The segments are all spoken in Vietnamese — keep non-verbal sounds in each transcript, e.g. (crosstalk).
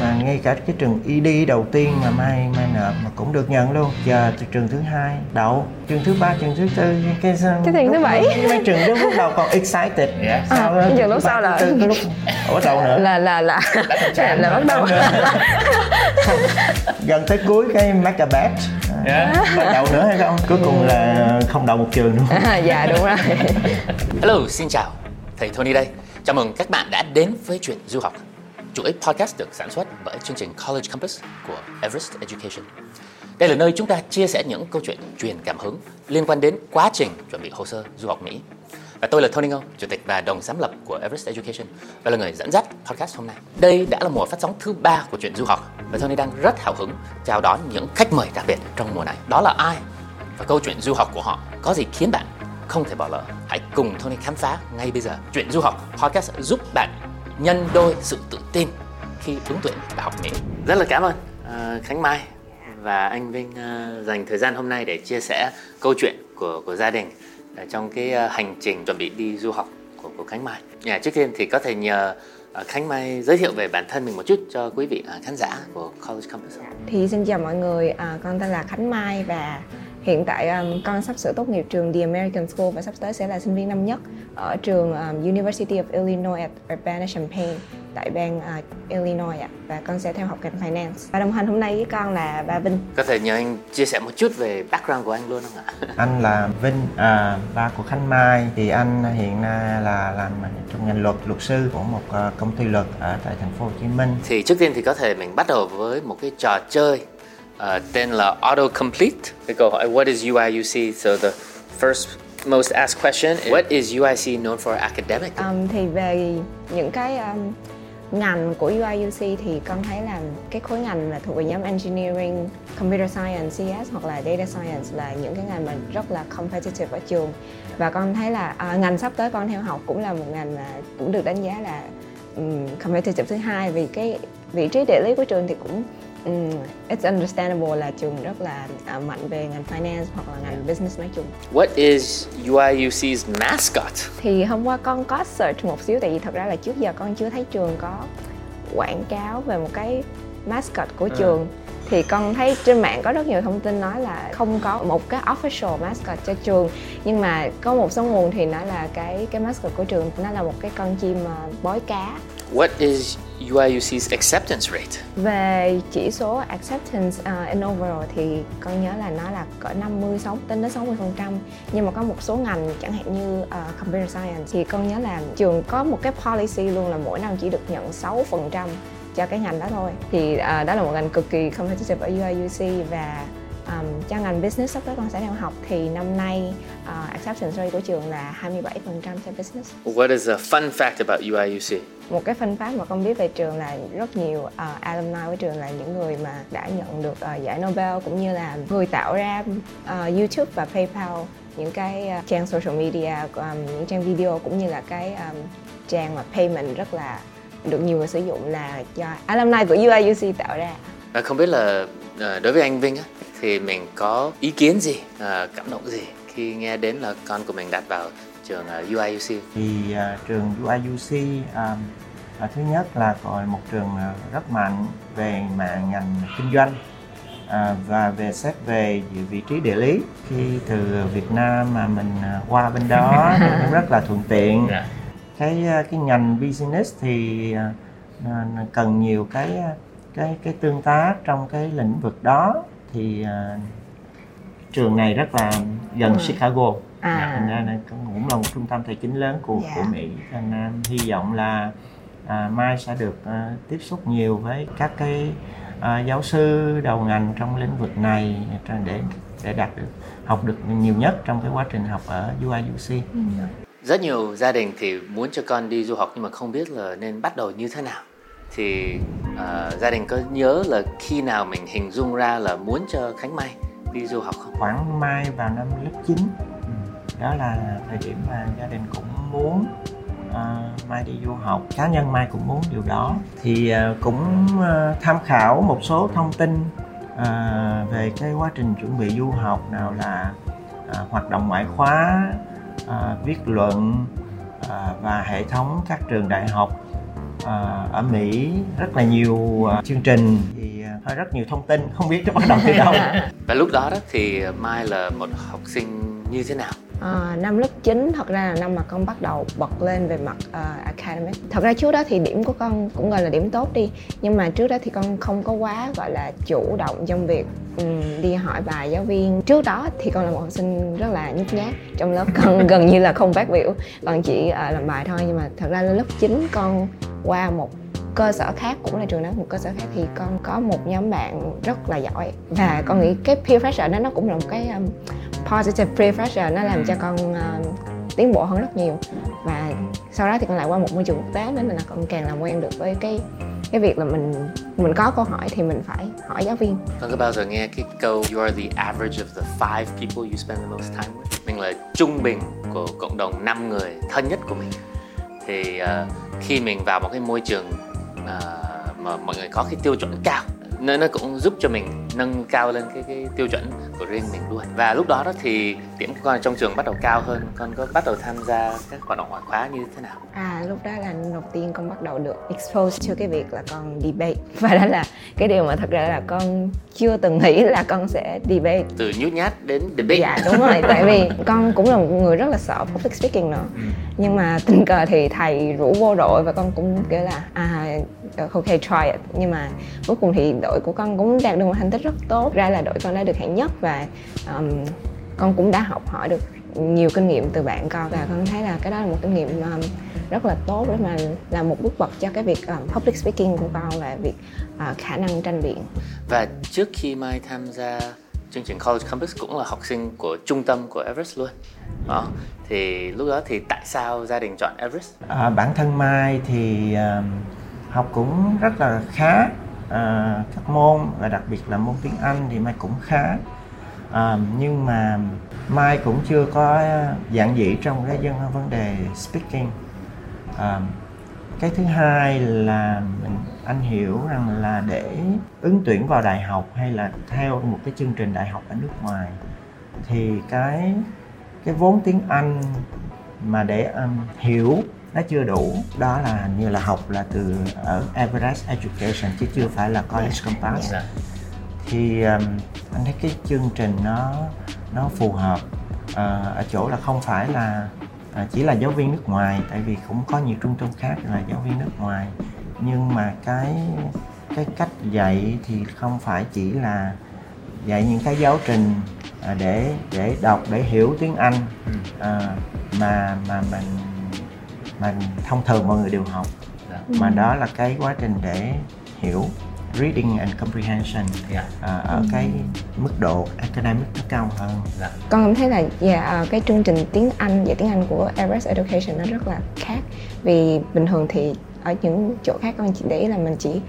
mà ngay cả cái trường ED đầu tiên mà mai mai nộp mà cũng được nhận luôn. Giờ từ trường thứ hai đậu trường thứ ba trường thứ tư cái cái trường thứ bảy. mấy trường lúc lúc đầu còn excited. Dạ. sau À, trường lúc sau là- tư, lúc bắt đầu nữa. Là là là là bắt đầu. (laughs) Gần tới cuối cái make a Dạ. bắt đầu nữa hay không? Cuối cùng là không đậu một trường luôn. À, (laughs) dạ đúng rồi. Hello, xin chào. Thầy Tony đây. Chào mừng các bạn đã đến với chuyện du học. Chuỗi podcast được sản xuất bởi chương trình College Campus của Everest Education. Đây là nơi chúng ta chia sẻ những câu chuyện truyền cảm hứng liên quan đến quá trình chuẩn bị hồ sơ du học Mỹ. Và tôi là Tony Ngô, chủ tịch và đồng sáng lập của Everest Education và là người dẫn dắt podcast hôm nay. Đây đã là mùa phát sóng thứ ba của chuyện du học và Tony đang rất hào hứng chào đón những khách mời đặc biệt trong mùa này. Đó là ai? Và câu chuyện du học của họ có gì khiến bạn không thể bỏ lỡ. Hãy cùng Tony khám phá ngay bây giờ. Chuyện du học podcast giúp bạn nhân đôi sự tự tin khi ứng tuyển đại học Mỹ. Rất là cảm ơn ờ, Khánh Mai và anh Vinh ờ, dành thời gian hôm nay để chia sẻ câu chuyện của của gia đình ờ, trong cái ờ, hành trình chuẩn bị đi du học của của Khánh Mai. Yeah, trước tiên thì có thể nhờ Khánh Mai giới thiệu về bản thân mình một chút cho quý vị khán giả của College Campus. thì xin chào mọi người à, con tên là Khánh Mai và hiện tại um, con sắp sửa tốt nghiệp trường The American School và sắp tới sẽ là sinh viên năm nhất ở trường um, University of Illinois at Urbana-Champaign tại bang uh, Illinois ạ. Và con sẽ theo học ngành finance. Và đồng hành hôm nay với con là ba Vinh. Có thể nhờ anh chia sẻ một chút về background của anh luôn không ạ? (laughs) anh là Vinh à, ba của Khánh Mai. Thì anh hiện nay là làm trong ngành luật luật sư của một ờ, công ty luật ở tại thành phố Hồ Chí Minh. Thì trước tiên thì có thể mình bắt đầu với một cái trò chơi ờ, tên là autocomplete. Cái câu hỏi What is UIUC? So the first most asked question is What is UIC known for academic? um, thì về những cái um, ngành của UIUC thì con thấy là cái khối ngành là thuộc về nhóm engineering, computer science, CS hoặc là data science là những cái ngành mà rất là competitive ở trường và con thấy là à, ngành sắp tới con theo học cũng là một ngành mà cũng được đánh giá là um, competitive thứ hai vì cái vị trí địa lý của trường thì cũng um, it's understandable là trường rất là à, mạnh về ngành finance hoặc là ngành business nói chung. What is UIUC's mascot? thì hôm qua con có search một xíu tại vì thật ra là trước giờ con chưa thấy trường có quảng cáo về một cái mascot của trường. Thì con thấy trên mạng có rất nhiều thông tin nói là không có một cái official mascot cho trường. Nhưng mà có một số nguồn thì nói là cái cái mascot của trường nó là một cái con chim ờ, bói cá What is UIUC's acceptance rate? về chỉ số acceptance uh, in overall thì con nhớ là nó là cỡ 56 đến đến 60 phần trăm nhưng mà có một số ngành chẳng hạn như uh, computer science thì con nhớ là trường có một cái policy luôn là mỗi năm chỉ được nhận 6 phần trăm cho cái ngành đó thôi thì uh, đó là một ngành cực kỳ competitive ở UIUC và um, cho ngành business sắp tới con sẽ theo học thì năm nay uh, acceptance rate của trường là 27 phần trăm cho business What is a fun fact about UIUC? Một cái phân pháp mà con biết về trường là rất nhiều uh, alumni của trường là những người mà đã nhận được uh, giải Nobel cũng như là người tạo ra uh, YouTube và PayPal những cái uh, trang social media um, những trang video cũng như là cái um, trang mà payment rất là được nhiều người sử dụng là do alumni của UIUC tạo ra. Và không biết là đối với anh Vinh á, thì mình có ý kiến gì, cảm động gì khi nghe đến là con của mình đạt vào trường ờ, UIUC? thì à, trường UIUC à, à, thứ nhất là gọi một trường à, rất mạnh về mạng ngành kinh doanh à, và về xét về vị trí địa lý khi từ Việt Nam mà mình à, qua bên đó (laughs) cũng rất là thuận tiện Dạ. cái à, cái ngành business thì à, à, cần nhiều cái à, cái cái tương tác trong cái lĩnh vực đó thì à, trường này rất là gần Ừ. Chicago À. thành ra là cũng là một trung tâm tài chính lớn của Dạ. của Mỹ cho nên hy vọng là à, Mai sẽ được à, tiếp xúc nhiều với các cái à, giáo sư đầu ngành trong lĩnh vực này để để đạt được học được nhiều nhất trong cái quá trình học ở UIUC. Rất nhiều gia đình thì muốn cho con đi du học nhưng mà không biết là nên bắt đầu như thế nào. Thì ờ, gia đình có nhớ là khi nào mình hình dung ra là muốn cho Khánh Mai đi du học không? Khoảng Mai vào năm lớp 9 đó là thời điểm mà gia đình cũng muốn à, Mai đi du học cá nhân Mai cũng muốn điều đó. Thì à, cũng à, tham khảo một số thông tin à, về cái quá trình chuẩn bị du học nào là à, hoạt động ngoại khóa à, viết luận à, và hệ thống các trường đại học à, ở Mỹ rất là nhiều à, chương trình. Thì hơi rất nhiều thông tin không biết nó bắt đầu từ đâu. (laughs) Và lúc đó đó thì Mai là một học sinh như thế nào À, năm lớp 9 thật ra là năm mà con bắt đầu bật lên về mặt uh, academic. Thật ra trước đó thì điểm của con cũng gọi là điểm tốt đi nhưng mà trước đó thì con không có quá gọi là chủ động trong việc um, đi hỏi bài giáo viên. Trước đó thì con là một học sinh rất là nhút nhát trong lớp con (laughs) gần như là không phát biểu còn chỉ uh, làm bài thôi. Nhưng mà thật ra lớp 9 con qua một cơ sở khác cũng là trường đó một cơ sở khác thì con có một nhóm bạn rất là giỏi. Và con nghĩ cái peer pressure đó nó cũng là một cái um, positive peer pressure nó làm cho con uh, tiến bộ hơn rất nhiều. Và sau đó thì con lại qua một môi trường quốc tế nên là con càng làm quen được với cái cái việc là mình mình có câu hỏi thì mình phải hỏi giáo viên. Con có bao giờ nghe cái câu you are the average of the five people you spend the most time with? Mình là trung bình của cộng đồng 5 người thân nhất của mình. Thì uh, khi mình vào một cái môi trường uh, mà mọi người có cái tiêu chuẩn cao. Nên nó cũng giúp cho mình nâng cao lên cái cái tiêu chuẩn của riêng mình luôn. Và lúc đó đó thì điểm của con trong trường bắt đầu cao hơn. Con có bắt đầu tham gia các hoạt động ngoại khóa như thế nào? À lúc đó là đầu tiên con bắt đầu được expose cho cái việc là con debate. (laughs) Và đó là cái điều mà thật ra là con chưa từng nghĩ là con sẽ debate. Từ nhút nhát đến debate. Dạ đúng rồi. Tại vì (laughs) con cũng là một người rất là sợ public speaking nữa. Ừ. nhưng mà tình cờ thì thầy rủ vô đội và con cũng kêu là à ok try it. Nhưng mà cuối cùng thì đội của con cũng đạt được một thành tích rất tốt. Ra là đội con đã được hạng nhất và um, con cũng đã học hỏi được nhiều kinh nghiệm từ bạn con và con thấy là cái đó là một kinh nghiệm um, rất là tốt để mà làm một bước bậc cho cái việc um, public speaking của con và việc uh, khả năng tranh biện. Và trước khi Mai tham gia chương trình College Campus cũng là học sinh của trung tâm của Everest luôn. Đó thì lúc đó thì tại sao gia đình chọn Everest? À, bản thân Mai thì uh, học cũng rất là khá à, các môn và đặc biệt là môn tiếng Anh thì Mai cũng khá. À, nhưng mà Mai cũng chưa có dạng dĩ trong cái dân vấn đề speaking. À, cái thứ hai là mình anh hiểu rằng là để ứng tuyển vào đại học hay là theo một cái chương trình đại học ở nước ngoài thì cái cái vốn tiếng Anh mà để um, hiểu nó chưa đủ. Đó là như là học là từ ở Everest Education chứ chưa phải là College Compass. yeah. thì um, anh thấy cái chương trình nó nó phù hợp uh, ở chỗ là không phải là uh, chỉ là giáo viên nước ngoài tại vì cũng có nhiều trung tâm khác là giáo viên nước ngoài. Nhưng mà cái cái cách dạy thì không phải chỉ là dạy những cái giáo trình à, để để đọc để hiểu tiếng Anh à, mà mà mình mà thông thường mọi người đều học yeah. Dạ. mà đó là cái quá trình để hiểu reading and comprehension yeah. Dạ. à, ở ừ. cái mức độ academic nó cao hơn. Yeah. Dạ. Con cảm thấy là dạ uh, cái chương trình tiếng Anh dạy tiếng Anh của Everest Education nó rất là khác vì bình thường thì ở những chỗ khác con chỉ để ý là mình chỉ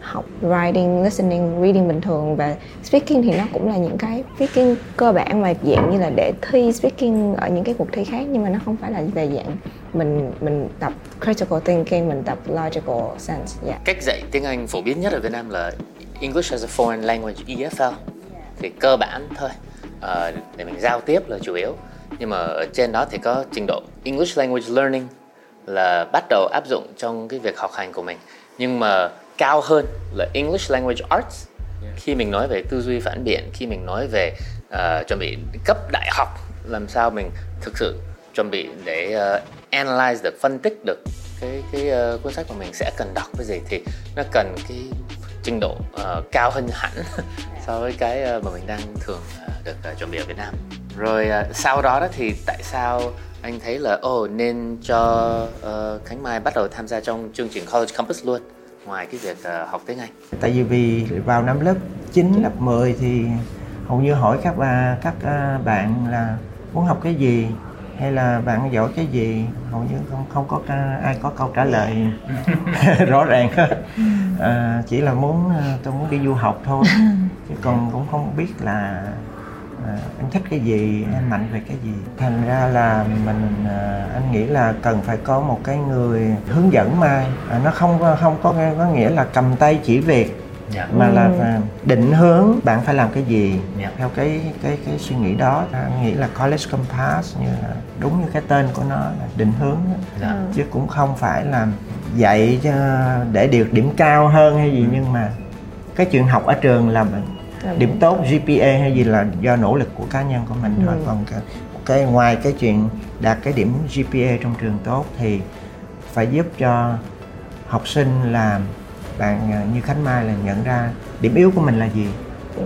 học writing, listening, reading bình thường và speaking thì nó cũng là những cái speaking cơ bản mà dạng như là để thi speaking ở những cái cuộc thi khác nhưng mà nó không phải là về dạng mình mình tập critical thinking, mình tập logical sense. Yeah. Cách dạy tiếng Anh phổ biến nhất ở Việt Nam là English as a Foreign Language EFL thì cơ bản thôi. À, để mình giao tiếp là chủ yếu. Nhưng mà ở trên đó thì có trình độ English Language Learning là bắt đầu áp dụng trong cái việc học hành của mình. Nhưng mà cao hơn là English Language Arts. Khi mình nói về tư duy phản biện khi mình nói về uh, chuẩn bị cấp đại học làm sao mình thực sự chuẩn bị để uh, analyze được phân tích được cái cái uh, cuốn sách mà mình sẽ cần đọc cái gì thì nó cần cái trình độ uh, cao hơn hẳn (laughs) so với cái uh, mà mình đang thường uh, được uh, chuẩn bị ở Việt Nam rồi uh, sau đó đó thì tại sao anh thấy là oh nên cho uh, Khánh Mai bắt đầu tham gia trong chương trình College Campus luôn ngoài cái việc uh, học tiếng Anh? Tại vì vì vào năm lớp 9, lớp 10 thì hầu như hỏi các bà, các uh, bạn là muốn học cái gì hay là bạn giỏi cái gì? Hầu như không không có ai có câu trả lời (laughs) rõ ràng à, chỉ là muốn tôi muốn đi du học thôi. Chứ còn cũng không biết là à, anh thích cái gì anh mạnh về cái gì. Thành ra là mình à, anh nghĩ là cần phải có một cái người hướng dẫn mai. À, nó không không có có nghĩa là cầm tay chỉ việc Dạ. mà là Ừ. à, định hướng bạn phải làm cái gì Dạ. theo cái cái cái suy nghĩ đó ta nghĩ là college compass như là đúng như cái tên của nó là định hướng đó. Dạ. chứ cũng không phải là dạy cho để được điểm cao hơn hay gì nhưng mà cái chuyện học ở trường là mình điểm tốt GPA hay gì là do nỗ lực của cá nhân của mình thôi Ừ. còn cái, cái ngoài cái chuyện đạt cái điểm GPA trong trường tốt thì phải giúp cho học sinh là bạn à, như Khánh Mai là nhận ra điểm yếu của mình là gì? Ừ.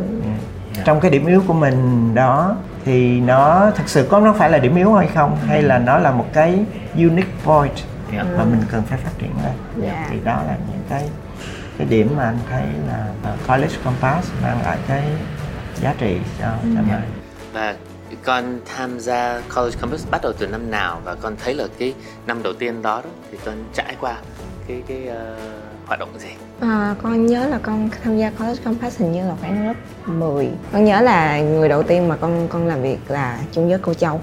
Trong cái điểm yếu của mình đó thì nó thực sự có nó phải là điểm yếu hay không? Hay là nó là một cái unique point Dạ. mà mình cần phải phát triển lên? Dạ. thì đó là những cái cái điểm mà anh thấy là ờ, college compass mang lại cái giá trị cho cho mình. Và con tham gia College Campus bắt đầu từ năm nào? Và con thấy là cái năm đầu tiên đó, đó thì con trải qua cái cái ờ, hoạt động gì? À, con nhớ là con tham gia College Compass hình như là khoảng lớp 10 Con nhớ là người đầu tiên mà con con làm việc là chung với cô Châu.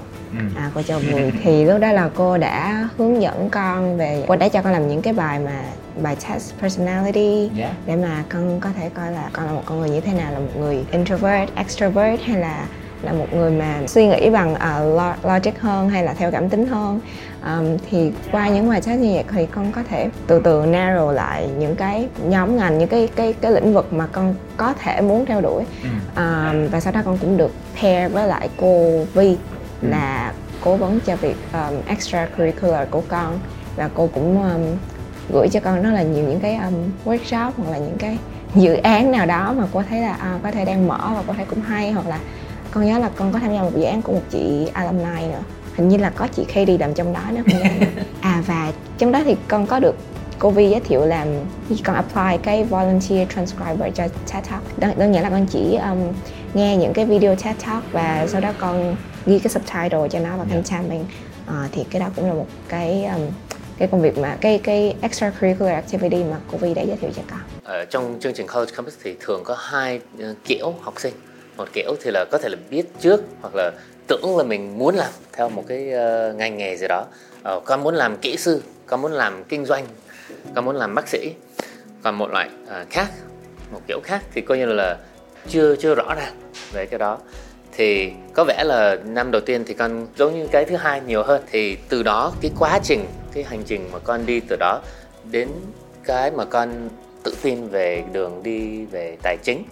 À, cô Châu Bùi (laughs) thì lúc đó là cô đã hướng dẫn con về cô đã cho con làm những cái bài mà bài test personality Dạ. để mà con có thể coi là con là một con người như thế nào là một người introvert, extrovert hay là là một người mà suy nghĩ bằng lo- logic hơn hay là theo cảm tính hơn Ờm, thì qua những bài test như vậy thì con có thể từ từ narrow lại những cái nhóm ngành những cái cái cái lĩnh vực mà con có thể muốn theo đuổi. Ờm, và sau đó con cũng được pair với lại cô Vi là cố vấn cho việc um, extracurricular của con. Và cô cũng um, gửi cho con rất là nhiều những cái um, workshop hoặc là những cái dự án nào đó mà cô thấy là à, có thể đang mở và cô thấy cũng hay. Hoặc là con nhớ là con có tham gia một dự án của một chị alumni nữa hình như là có chị Katie làm trong đó nữa (laughs) không à và trong đó thì con có được cô Vi giới thiệu làm con apply cái volunteer transcriber cho TED Talk. Đơn, đơn giản là con chỉ um, nghe những cái video TED Talk và sau đó con ghi cái subtitle cho nó vào kênh timing Ờ, thì cái đó cũng là một cái um, cái công việc mà cái cái extracurricular activity mà cô Vi đã giới thiệu cho con. Ở trong chương trình College Campus thì thường có hai ờ, kiểu học sinh. Một kiểu thì là có thể là biết trước hoặc là tưởng là mình muốn làm theo một cái uh, ngành nghề gì đó. Ờ, uh, con muốn làm kỹ sư, con muốn làm kinh doanh, con muốn làm bác sĩ. Còn một loại uh, khác, một kiểu khác thì coi như là chưa chưa rõ ràng về cái đó thì có vẻ là năm đầu tiên thì con giống như cái thứ hai nhiều hơn thì từ đó cái quá trình cái hành trình mà con đi từ đó đến cái mà con tự tin về đường đi về tài chính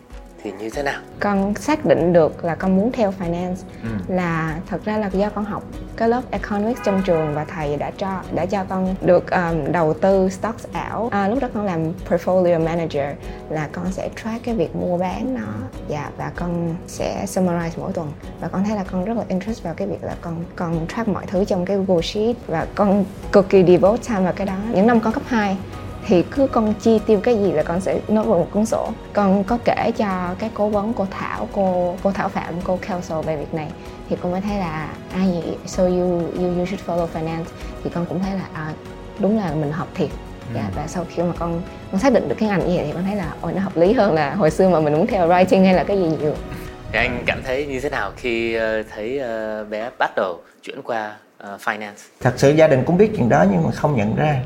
thì như thế nào? Con xác định được là con muốn theo finance Ừ. là thật ra là do con học cái lớp economics trong trường và thầy đã cho đã cho con được um, đầu tư stocks ảo. À, lúc đó con làm portfolio manager là con sẽ track cái việc mua bán nó. Dạ và con sẽ summarize mỗi tuần. Và con thấy là con rất là interest vào cái việc là con con track mọi thứ trong cái Google Sheet và con cực kỳ devote time vào cái đó. Những năm con cấp 2 thì cứ con chi tiêu cái gì là con sẽ nốt vào một cuốn sổ. Con có kể cho cái cố vấn cô Thảo cô cô Thảo Phạm cô counsel về việc này. Thì con mới thấy là à vậy so you you you should follow finance. Thì con cũng thấy là à, đúng là mình hợp thiệt. Dạ, và sau khi mà con con xác định được cái ngành vậy thì con thấy là ôi nó hợp lý hơn là hồi xưa mà mình muốn theo writing hay là cái gì nhiều. Thì anh cảm thấy như thế nào khi ờ, thấy ờ, bé bắt đầu chuyển qua ờ, finance. Thật sự gia đình cũng biết chuyện đó nhưng mà không nhận ra.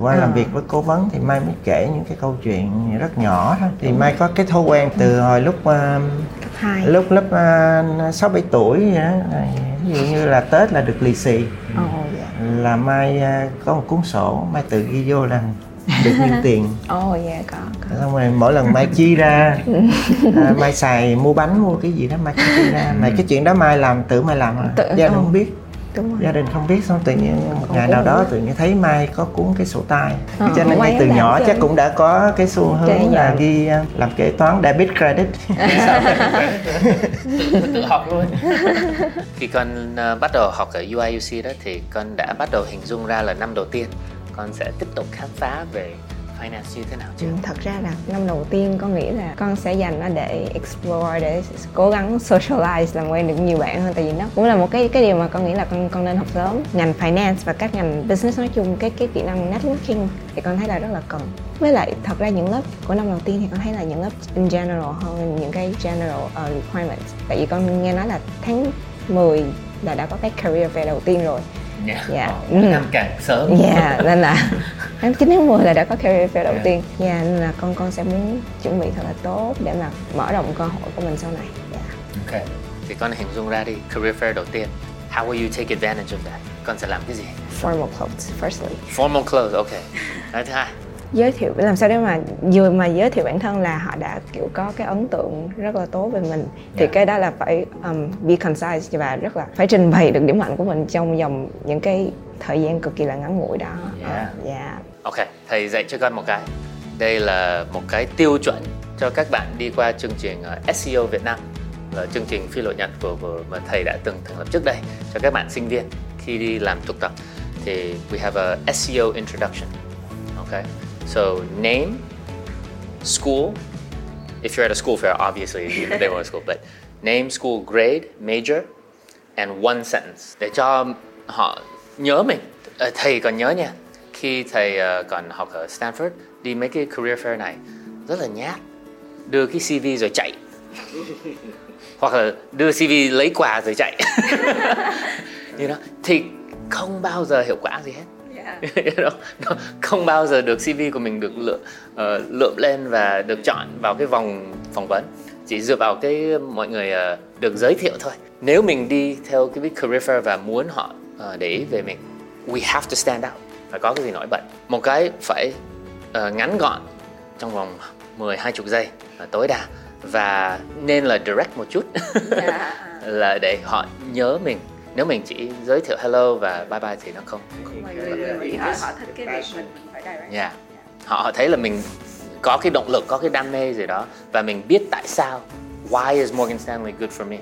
Qua làm À. việc với cố vấn thì mai mới kể những cái câu chuyện rất nhỏ thôi. Thì mai có cái thói quen từ hồi lúc ờ, cấp 2 lúc lớp uh, sáu bảy tuổi vậy đó. Rồi, ví dụ như là tết là được lì xì. Dạ. Là mai ờ, có một cuốn sổ mai tự ghi vô là được nhiêu (laughs) tiền. Ồ dạ có có. Xong rồi mỗi lần mai chi ra à, mai xài mua bánh mua cái gì đó mai chi ra. Mà cái chuyện đó mai làm tự mai làm à. Tự- gia đình ờ. không biết đúng rồi. Gia đình không biết xong tự nhiên một ngày nào đó tự nhiên thấy mai có cuốn cái sổ tay. Ờ, cho nên ngay từ nhỏ chắc cũng đã có cái xu hướng Kể là nhận. ghi ờ, làm kế toán debit credit. (laughs) Tự, tự học luôn. Khi con ờ, bắt đầu học ở UIUC đó thì con đã bắt đầu hình dung ra là năm đầu tiên con sẽ tiếp tục khám phá về finance như thế nào chưa? Ừ, thật ra là năm đầu tiên con nghĩ là con sẽ dành nó để explore để cố gắng socialize làm quen được nhiều bạn hơn tại vì nó cũng là một cái cái điều mà con nghĩ là con con nên học sớm. Ngành finance và các ngành business nói chung cái cái kỹ năng networking thì con thấy là rất là cần. Với lại thật ra những lớp của năm đầu tiên thì con thấy là những lớp in general hơn những cái general uh, requirements. Tại vì con nghe nói là tháng 10 là đã có cái career fair đầu tiên rồi Dạ. Dạ. Ờ, càng càng sớm Yeah, nên là (laughs) tháng 9 tháng 10 là đã có career fair đầu Yeah. tiên yeah, nên là con con sẽ muốn chuẩn bị thật là tốt để mà mở rộng cơ hội của mình sau này yeah. Ok. Thì con hình dung ra đi career fair đầu tiên. How will you take advantage of that? Con sẽ làm cái gì? formal clothes firstly Formal clothes, ok. Cái thứ hai. Giới thiệu làm sao để mà vừa mà giới thiệu bản thân là họ đã kiểu có cái ấn tượng rất là tốt về mình thì Yeah. cái đó là phải um, be concise và rất là phải trình bày được điểm mạnh của mình trong vòng những cái thời gian cực kỳ là ngắn ngủi đó Yeah. Ờ, yeah. Ok, thầy dạy cho con một cái. Đây là một cái tiêu chuẩn cho các bạn đi qua chương trình ờ, SEO Việt Nam là chương trình phi lợi nhuận của, của mà thầy đã từng thành lập trước đây cho các bạn sinh viên khi đi làm thực tập thì we have a SEO introduction. Okay, so name, school. If you're at a school fair, obviously (laughs) they want a school, but name, school, grade, major, and one sentence để cho họ nhớ mình. Ờ, thầy còn nhớ nha, khi thầy ờ, còn học ở Stanford đi mấy cái career fair này rất là nhát, đưa cái CV rồi chạy, (laughs) hoặc là đưa CV lấy quà rồi chạy, (laughs) như đó thì không bao giờ hiệu quả gì hết. Nó không bao giờ được CV của mình được lượm uh, lượm lên và được chọn vào cái vòng phỏng vấn. Chỉ dựa vào cái mọi người ờ, được giới thiệu thôi. Nếu mình đi theo cái career fair và muốn họ ờ, để ý về mình we have to stand out. Phải có cái gì nổi bật. Một cái phải ờ, ngắn gọn trong vòng 10 20 giây là tối đa. Và nên là direct một chút. (laughs) Là để họ nhớ mình nếu mình chỉ giới thiệu hello và bye bye thì nó không họ thích cái việc mình phải direct Yeah. Họ họ thấy là mình có cái động lực, có cái đam mê gì đó và mình biết tại sao why is Morgan Stanley good for me.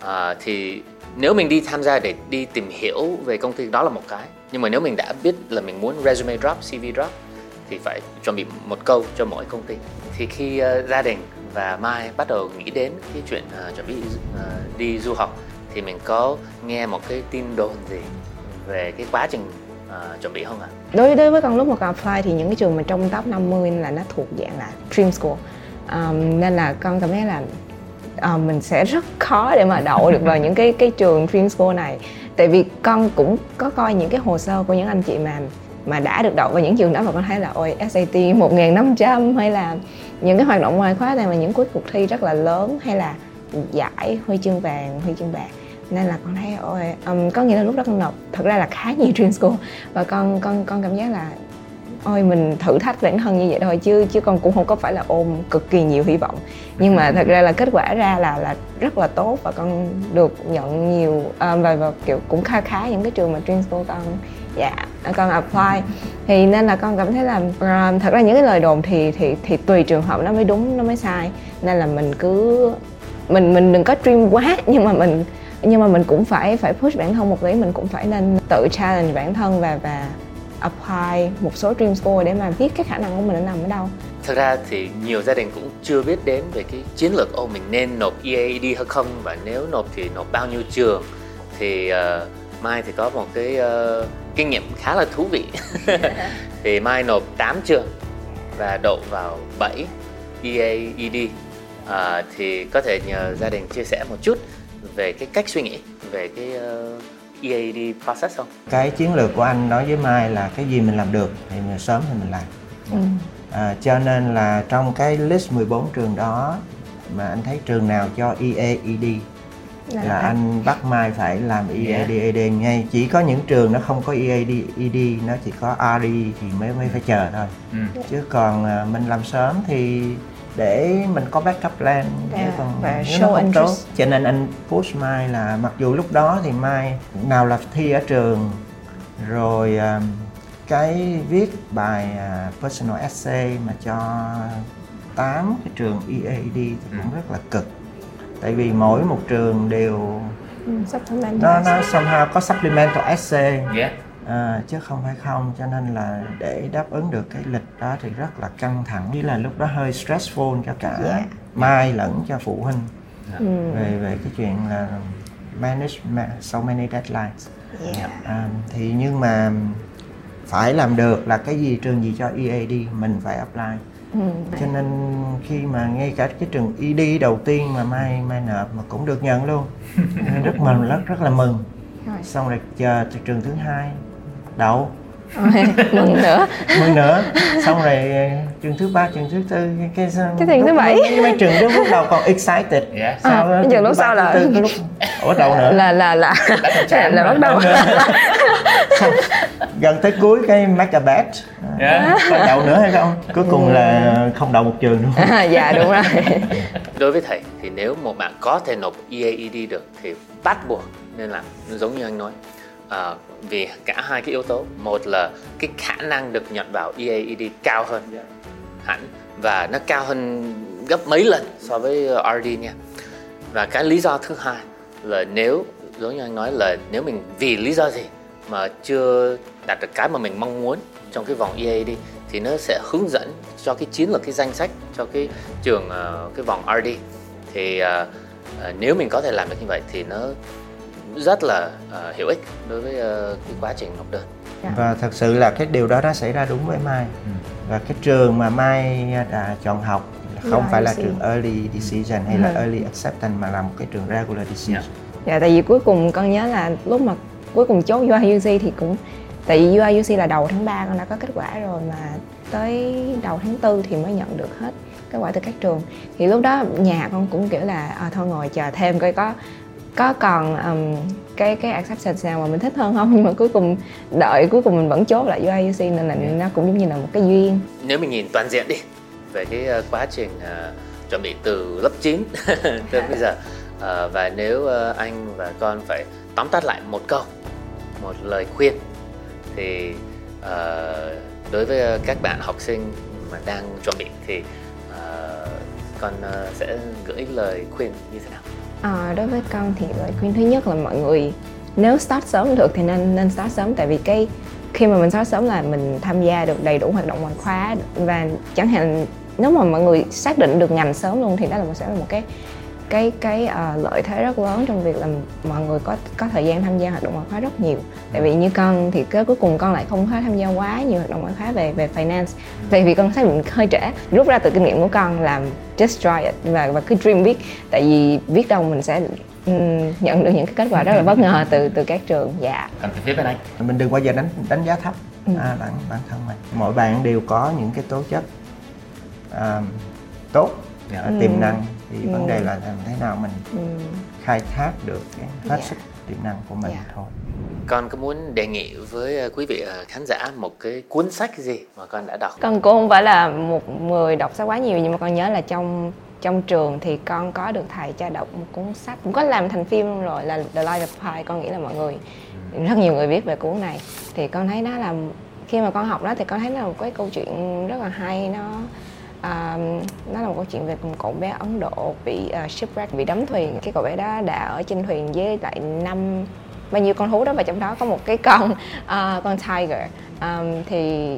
À, thì nếu mình đi tham gia để đi tìm hiểu về công ty đó là một cái nhưng mà nếu mình đã biết là mình muốn resume drop, CV drop thì phải chuẩn bị một câu cho mỗi công ty. Thì khi ờ, gia đình và Mai bắt đầu nghĩ đến cái chuyện ờ, chuẩn bị ờ, đi du học thì mình có nghe một cái tin đồn gì về cái quá trình uh, chuẩn bị không ạ? đối đối với con lúc mà con apply thì những cái trường mà trong top 50 là nó thuộc dạng là dream school. Um, nên là con cảm thấy là uh, mình sẽ rất khó để mà đậu được vào những cái cái trường dream school này. Tại vì con cũng có coi những cái hồ sơ của những anh chị mà mà đã được đậu vào những trường đó và con thấy là ôi SAT 1500 hay là những cái hoạt động ngoài khóa này mà những cuối cuộc thi rất là lớn hay là giải huy chương vàng huy chương bạc nên là con thấy ôi um, có nghĩa là lúc đó con nộp thật ra là khá nhiều dream school. Và con con con cảm giác là ôi mình thử thách bản thân như vậy thôi chứ chứ con cũng không có phải là ôm cực kỳ nhiều hy vọng. Nhưng mà thật ra là kết quả ra là là rất là tốt và con được nhận nhiều um, và, và kiểu cũng khá khá những cái trường mà dream school con dạ con apply. Thì nên là con cảm thấy là um, thật ra những cái lời đồn thì thì thì tùy trường hợp nó mới đúng nó mới sai. Nên là mình cứ mình mình đừng có dream quá nhưng mà mình nhưng mà mình cũng phải phải push bản thân một tí mình cũng phải nên tự challenge bản thân và và apply một số dream school để mà biết cái khả năng của mình nó nằm ở đâu. Thực ra thì nhiều gia đình cũng chưa biết đến về cái chiến lược ô mình nên nộp EAD hay không và nếu nộp thì nộp bao nhiêu trường. Thì uh, Mai thì có một cái uh, kinh nghiệm khá là thú vị. (laughs) Thì Mai nộp 8 trường và đậu vào 7 EAED uh, ờ, thì có thể nhờ gia đình chia sẻ một chút về cái cách suy nghĩ về cái ờ, EAD process không? cái chiến lược của anh đối với mai là cái gì mình làm được thì mình sớm thì mình làm. À, cho nên là trong cái list 14 trường đó mà anh thấy trường nào cho EAED là anh bắt mai phải làm E EADED ngay. Chỉ có những trường nó không có E EADED nó chỉ có RD thì mới mới phải chờ thôi. Ừ. chứ còn à, mình làm sớm thì để mình có backup plan Yeah, chứ còn và nếu show nó không interest. tốt cho nên anh push mai là mặc dù lúc đó thì mai nào là thi ở trường rồi à, cái viết bài à, personal essay mà cho 8 cái trường EAD thì cũng rất là cực. Tại vì mỗi một trường đều Ừ, nó nó somehow có supplemental essay. Yeah. À, chứ không phải không cho nên là để đáp ứng được cái lịch đó thì rất là căng thẳng như là lúc đó hơi stressful cho cả Yeah. mai lẫn cho phụ huynh Ừ. về về cái chuyện là manage ma- so many deadlines Yeah. à, thì nhưng mà phải làm được là cái gì trường gì cho EAD mình phải apply Ừ. cho nên khi mà ngay cả cái trường ED đầu tiên mà mai mai nộp mà cũng được nhận luôn nên (laughs) rất mừng rất rất là mừng Rồi. xong rồi chờ trường thứ hai đậu (laughs) mừng nữa. Mừng nữa. Xong rồi ờ, trường thứ ba trường thứ tư cái cái, Cái trường thứ bảy. mấy trường lúc, lúc đầu còn excited. Yeah. sau À, đó giờ trường lúc sau là- tư, cái lúc bắt đầu nữa? Là là là. (laughs) Là rồi. bắt đầu. Xong, (laughs) gần tới cuối cái make a bet Yeah. có đậu nữa hay không? Cuối cùng là không đậu một trường luôn. À, dạ đúng rồi. Đối với thầy thì nếu một bạn có thể nộp E EAED được thì bắt buộc nên làm giống như anh nói à, vì cả hai cái yếu tố. Một là cái khả năng được nhận vào EAED cao hơn hẳn và nó cao hơn gấp mấy lần so với ờ, RD nha. Và cái lý do thứ hai là nếu giống như anh nói là nếu mình vì lý do gì mà chưa đạt được cái mà mình mong muốn trong cái vòng EAD thì nó sẽ hướng dẫn cho cái chiến lược cái danh sách cho cái trường ờ, cái vòng RD thì uh, nếu mình có thể làm được như vậy thì nó rất là ờ, hữu ích đối với ờ, cái quá trình nộp đơn. Và thật sự là cái điều đó đã xảy ra đúng với Mai. Và cái trường mà Mai đã chọn học không phải là trường early decision hay là Ừ. early acceptance mà là một cái trường regular decision. Dạ. Tại vì cuối cùng con nhớ là lúc mà cuối cùng chốt UIUC thì cũng tại vì UIUC là đầu tháng 3 con đã có kết quả rồi mà tới đầu tháng 4 thì mới nhận được hết kết quả từ các trường. Thì lúc đó nhà con cũng kiểu là à, thôi ngồi chờ thêm coi có có còn um, cái cái acceptance nào mà mình thích hơn không? Nhưng (laughs) mà cuối cùng đợi cuối cùng mình vẫn chốt lại UIUC nên là nó cũng giống như là một cái duyên. Nếu mình nhìn toàn diện đi về cái ờ, quá trình ờ, chuẩn bị từ lớp 9 (laughs) tới bây giờ Ờ, và nếu ờ, anh và con phải tóm tắt lại một câu một lời khuyên thì ờ, đối với các bạn học sinh mà đang chuẩn bị thì ờ, con ờ, sẽ gửi lời khuyên như thế nào À, đối với con thì lời khuyên thứ nhất là mọi người nếu start sớm được thì nên nên start sớm. Tại vì cái khi mà mình start sớm là mình tham gia được đầy đủ hoạt động ngoại khóa và chẳng hạn nếu mà mọi người xác định được ngành sớm luôn thì đó là một sẽ là một cái cái cái ờ, lợi thế rất lớn trong việc là mọi người có có thời gian tham gia hoạt động ngoại khóa rất nhiều. Tại vì như con thì cái cuối cùng con lại không có tham gia quá nhiều hoạt động ngoại khóa về về finance. Tại vì con xác định hơi trễ. Rút ra từ kinh nghiệm của con làm just try it và và cứ dream big. Tại vì biết đâu mình sẽ ừm, nhận được những cái kết quả rất là bất ngờ từ từ các trường. Dạ. Còn từ phía bên anh mình đừng bao giờ đánh đánh giá thấp. Ừ. à, bản bản thân mình. Mỗi bạn đều có những cái tố chất à, tốt và Ừ. tiềm năng thì Ừ. vấn đề là làm thế nào mình Ừm, khai thác được cái hết Dạ. sức tiềm năng của mình Dạ. thôi con có muốn đề nghị với ờ, quý vị ờ, khán giả một cái cuốn sách gì mà con đã đọc con cũng không phải là một người đọc sách quá nhiều nhưng mà con nhớ là trong trong trường thì con có được thầy cho đọc một cuốn sách cũng có làm thành phim rồi là The Life of Pi con nghĩ là mọi người rất nhiều người biết về cuốn này thì con thấy nó là khi mà con học đó thì con thấy nó là một cái câu chuyện rất là hay nó à, nó là một câu chuyện về một cậu bé Ấn Độ bị uh, shipwreck bị đắm thuyền. Cái cậu bé đó đã ở trên thuyền với lại năm bao nhiêu con thú đó và trong đó có một cái con à, con tiger. Um, thì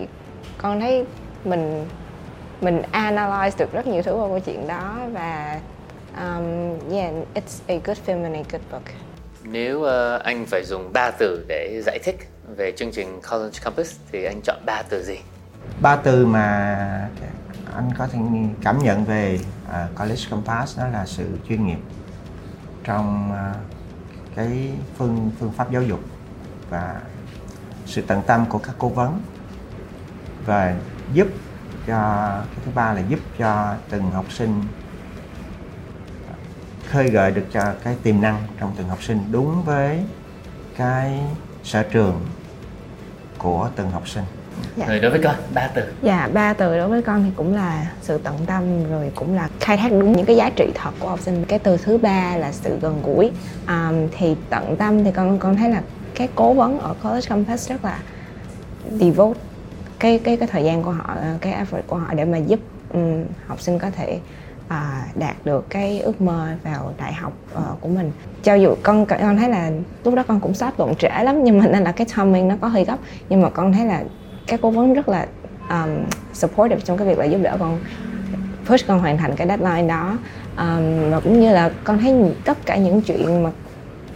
con thấy mình mình analyze được rất nhiều thứ qua câu chuyện đó và um, yeah it's a good film and a good book. Nếu ờ, anh phải dùng ba từ để giải thích về chương trình College Campus thì anh chọn ba từ gì? ba từ mà anh có thể cảm nhận về uh, College Compass đó là sự chuyên nghiệp trong uh, cái phương phương pháp giáo dục và sự tận tâm của các cố vấn và giúp cho cái thứ ba là giúp cho từng học sinh khơi gợi được cho cái tiềm năng trong từng học sinh đúng với cái sở trường của từng học sinh. Dạ. Rồi đối với con, ba từ. Dạ, ba từ đối với con thì cũng là sự tận tâm rồi cũng là khai thác đúng những cái giá trị thật của học sinh. Cái từ thứ ba là sự gần gũi. Um, thì tận tâm thì con con thấy là cái cố vấn ở College Campus rất là devote cái cái cái thời gian của họ, cái effort của họ để mà giúp um, học sinh có thể à, đạt được cái ước mơ vào đại học ờ, của mình. Cho dù con con thấy là lúc đó con cũng start luận trễ lắm nhưng mà nên là cái timing nó có hơi gấp nhưng mà con thấy là các cố vấn rất là um, supportive trong cái việc là giúp đỡ con push con hoàn thành cái deadline đó. Um, và cũng như là con thấy tất cả những chuyện mà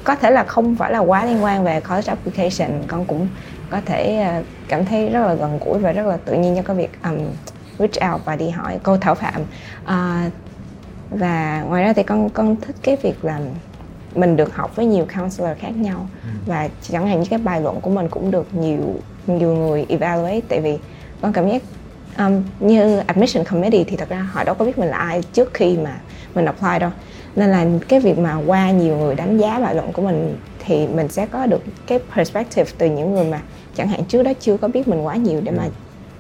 có thể là không phải là quá liên quan về college application con cũng có thể uh, cảm thấy rất là gần gũi và rất là tự nhiên cho cái việc um, reach out và đi hỏi cô Thảo Phạm. Uh, và ngoài ra thì con con thích cái việc làm mình được học với nhiều counselor khác nhau. Ừ. và chẳng hạn như cái bài luận của mình cũng được nhiều nhiều người evaluate tại vì con cảm giác um, như admission committee thì thật ra họ đâu có biết mình là ai trước khi mà mình apply đâu. Nên là cái việc mà qua nhiều người đánh giá bài luận của mình thì mình sẽ có được cái perspective từ những người mà chẳng hạn trước đó chưa có biết mình quá nhiều để mà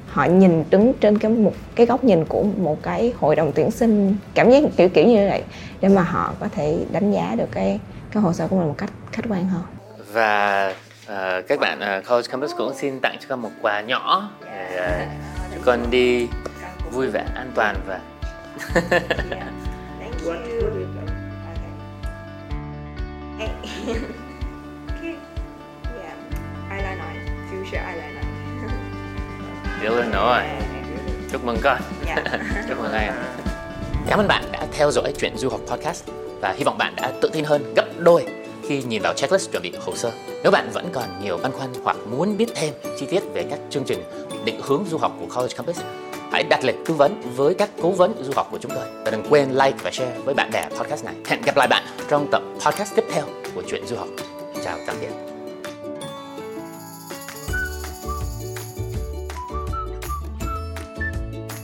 họ nhìn đứng trên cái một cái góc nhìn của một cái hội đồng tuyển sinh. Cảm giác kiểu kiểu như vậy để mà họ có thể đánh giá được cái cái hồ sơ của mình một cách khách quan hơn. Và ờ, các bạn ờ, College Campus cũng xin tặng cho con một quà nhỏ để cho con đi vui vẻ an toàn và. Fuchsia eyeliner. Illinois chúc mừng con Yeah. (laughs) chúc mừng em cảm ơn bạn đã theo dõi chuyện du học podcast và hy vọng bạn đã tự tin hơn gấp đôi khi nhìn vào checklist chuẩn bị hồ sơ, nếu bạn vẫn còn nhiều băn khoăn hoặc muốn biết thêm chi tiết về các chương trình định hướng du học của College Campus, hãy đặt lịch tư vấn với các cố vấn du học của chúng tôi. Và đừng quên like và share với bạn bè podcast này. Hẹn gặp lại bạn trong tập podcast tiếp theo của chuyện du học. Chào tạm biệt.